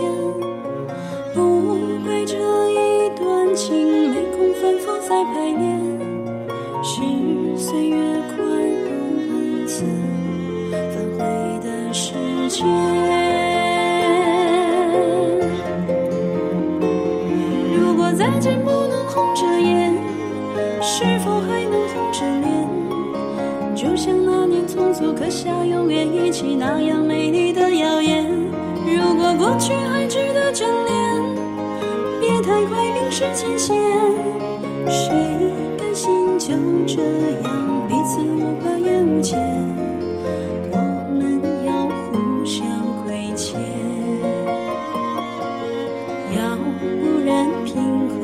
再成仙。不怪这一段情没空反复再排练，是岁月宽容恩赐反悔的时间。如果再见不能红着眼，是否还能红着脸？就像那年匆促刻下永远一起那样美丽的谣言。如果过去还值得眷恋，别太快冰释前嫌。谁甘心就这样彼此无挂也无牵？我们要互相亏欠，要不然凭何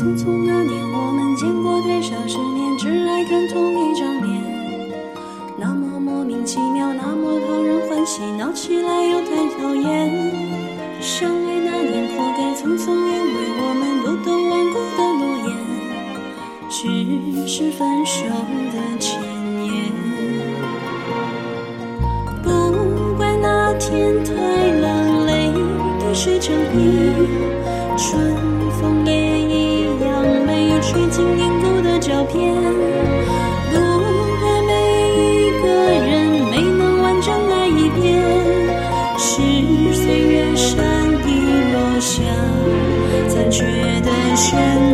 匆匆那年，我们见过太少世面，只爱看同一张脸。那么莫名其妙，那么讨人欢喜，闹起来又太讨厌。相爱那年，活该匆匆，因为我们不懂顽固的诺言，只是分手的前言。不怪那天太冷，泪滴水成冰，春风也已吹进凝固的照片？不怪每一个人没能完整爱一遍是岁月善意落下残缺的悬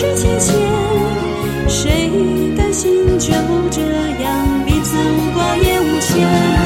世情险，谁甘心就这样彼此无挂也无牵？